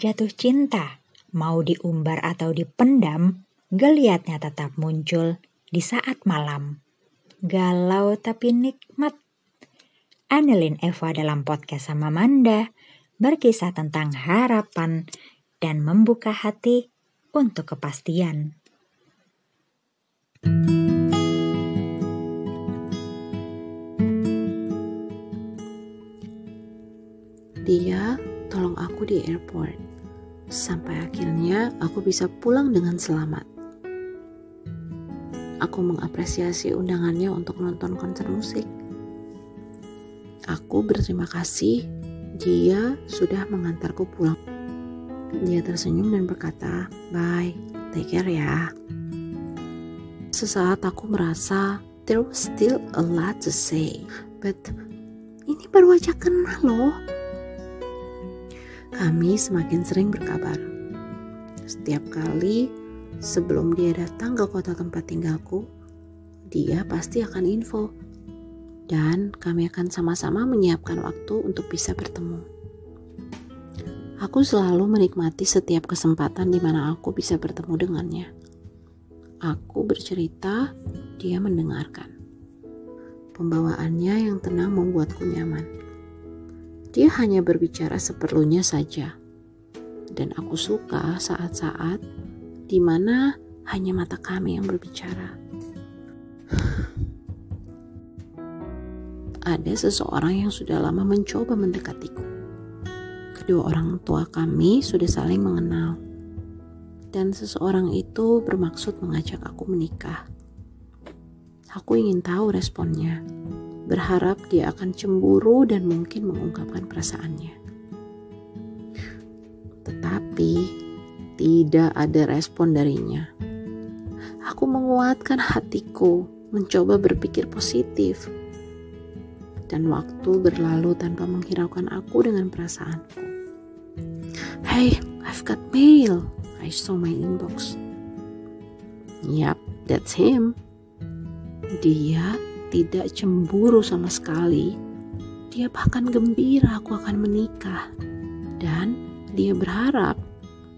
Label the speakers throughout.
Speaker 1: Jatuh cinta, mau diumbar atau dipendam, geliatnya tetap muncul di saat malam. Galau tapi nikmat. Anelin Eva dalam podcast sama Manda berkisah tentang harapan dan membuka hati untuk kepastian.
Speaker 2: Dia tolong aku di airport. Sampai akhirnya aku bisa pulang dengan selamat. Aku mengapresiasi undangannya untuk nonton konser musik. Aku berterima kasih dia sudah mengantarku pulang. Dia tersenyum dan berkata, "Bye, take care ya." Sesaat aku merasa there was still a lot to say, but ini baru aja kenal loh kami semakin sering berkabar. Setiap kali sebelum dia datang ke kota tempat tinggalku, dia pasti akan info. Dan kami akan sama-sama menyiapkan waktu untuk bisa bertemu. Aku selalu menikmati setiap kesempatan di mana aku bisa bertemu dengannya. Aku bercerita, dia mendengarkan. Pembawaannya yang tenang membuatku nyaman. Dia hanya berbicara seperlunya saja. Dan aku suka saat-saat di mana hanya mata kami yang berbicara. Ada seseorang yang sudah lama mencoba mendekatiku. Kedua orang tua kami sudah saling mengenal. Dan seseorang itu bermaksud mengajak aku menikah. Aku ingin tahu responnya berharap dia akan cemburu dan mungkin mengungkapkan perasaannya. Tetapi tidak ada respon darinya. Aku menguatkan hatiku, mencoba berpikir positif. Dan waktu berlalu tanpa menghiraukan aku dengan perasaanku. Hey, I've got mail. I saw my inbox. Yap, that's him. Dia tidak cemburu sama sekali. Dia bahkan gembira aku akan menikah. Dan dia berharap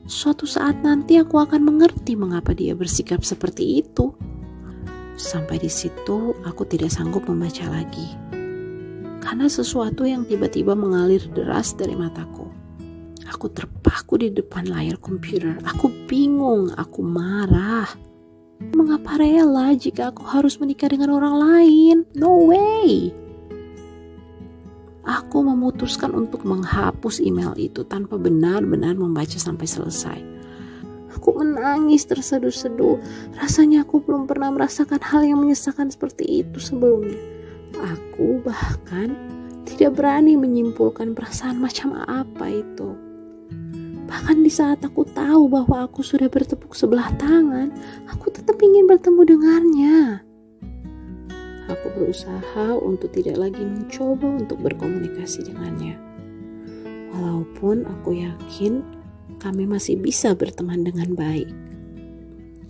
Speaker 2: suatu saat nanti aku akan mengerti mengapa dia bersikap seperti itu. Sampai di situ aku tidak sanggup membaca lagi. Karena sesuatu yang tiba-tiba mengalir deras dari mataku. Aku terpaku di depan layar komputer. Aku bingung, aku marah. Mengapa rela jika aku harus menikah dengan orang lain? No way! Aku memutuskan untuk menghapus email itu tanpa benar-benar membaca sampai selesai. Aku menangis terseduh-seduh. Rasanya aku belum pernah merasakan hal yang menyesakan seperti itu sebelumnya. Aku bahkan tidak berani menyimpulkan perasaan macam apa itu. Bahkan di saat aku tahu bahwa aku sudah bertepuk sebelah tangan, ingin bertemu dengannya. Aku berusaha untuk tidak lagi mencoba untuk berkomunikasi dengannya. Walaupun aku yakin kami masih bisa berteman dengan baik.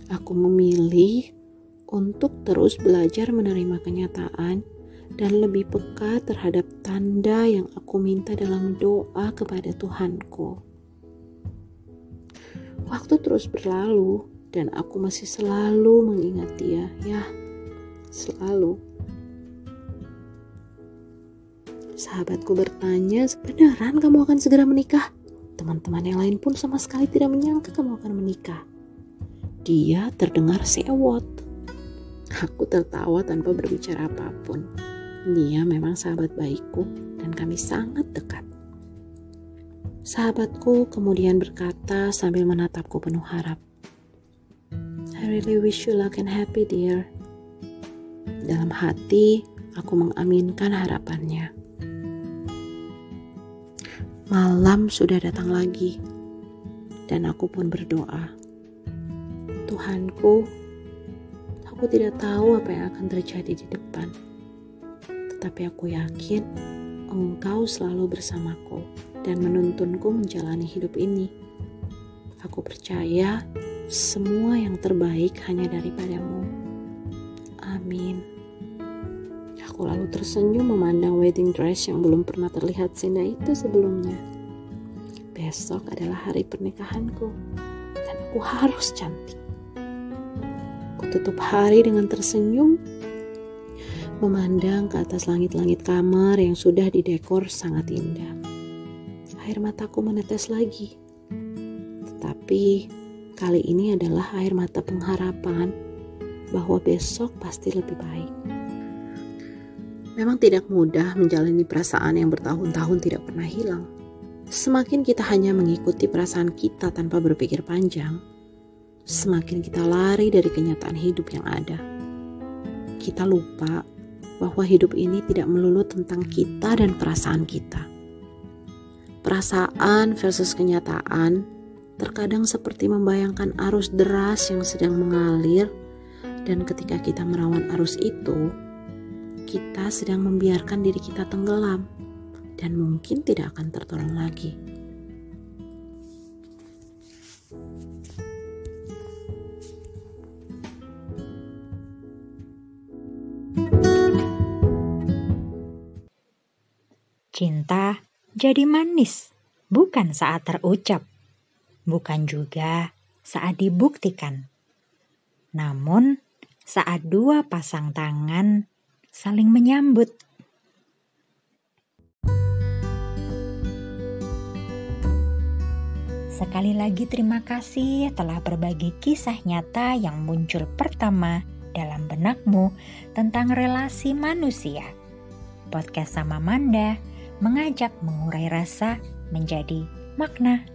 Speaker 2: Aku memilih untuk terus belajar menerima kenyataan dan lebih peka terhadap tanda yang aku minta dalam doa kepada Tuhanku. Waktu terus berlalu dan aku masih selalu mengingat dia, ya, selalu. Sahabatku bertanya, beneran kamu akan segera menikah? Teman-teman yang lain pun sama sekali tidak menyangka kamu akan menikah. Dia terdengar sewot. Aku tertawa tanpa berbicara apa pun. Dia memang sahabat baikku dan kami sangat dekat. Sahabatku kemudian berkata sambil menatapku penuh harap. Really wish you luck and happy dear. Dalam hati, aku mengaminkan harapannya. Malam sudah datang lagi, dan aku pun berdoa. Tuhanku, aku tidak tahu apa yang akan terjadi di depan, tetapi aku yakin Engkau selalu bersamaku dan menuntunku menjalani hidup ini. Aku percaya semua yang terbaik hanya daripadamu. Amin. Aku lalu tersenyum memandang wedding dress yang belum pernah terlihat seindah itu sebelumnya. besok adalah hari pernikahanku dan aku harus cantik. Aku tutup hari dengan tersenyum, memandang ke atas langit-langit kamar yang sudah didekor sangat indah. Air mataku menetes lagi, tetapi kali ini adalah air mata pengharapan bahwa besok pasti lebih baik. Memang tidak mudah menjalani perasaan yang bertahun-tahun tidak pernah hilang. Semakin kita hanya mengikuti perasaan kita tanpa berpikir panjang, semakin kita lari dari kenyataan hidup yang ada. Kita lupa bahwa hidup ini tidak melulu tentang kita dan perasaan kita. Perasaan versus kenyataan terkadang seperti membayangkan arus deras yang sedang mengalir, dan ketika kita merawan arus itu, kita sedang membiarkan diri kita tenggelam dan mungkin tidak akan tertolong lagi.
Speaker 1: Cinta jadi manis, bukan saat terucap, bukan juga saat dibuktikan, namun saat dua pasang tangan saling menyambut. Sekali lagi terima kasih telah berbagi kisah nyata yang muncul pertama dalam benakmu tentang relasi manusia. Podcast sama Manda mengajak mengurai rasa menjadi makna.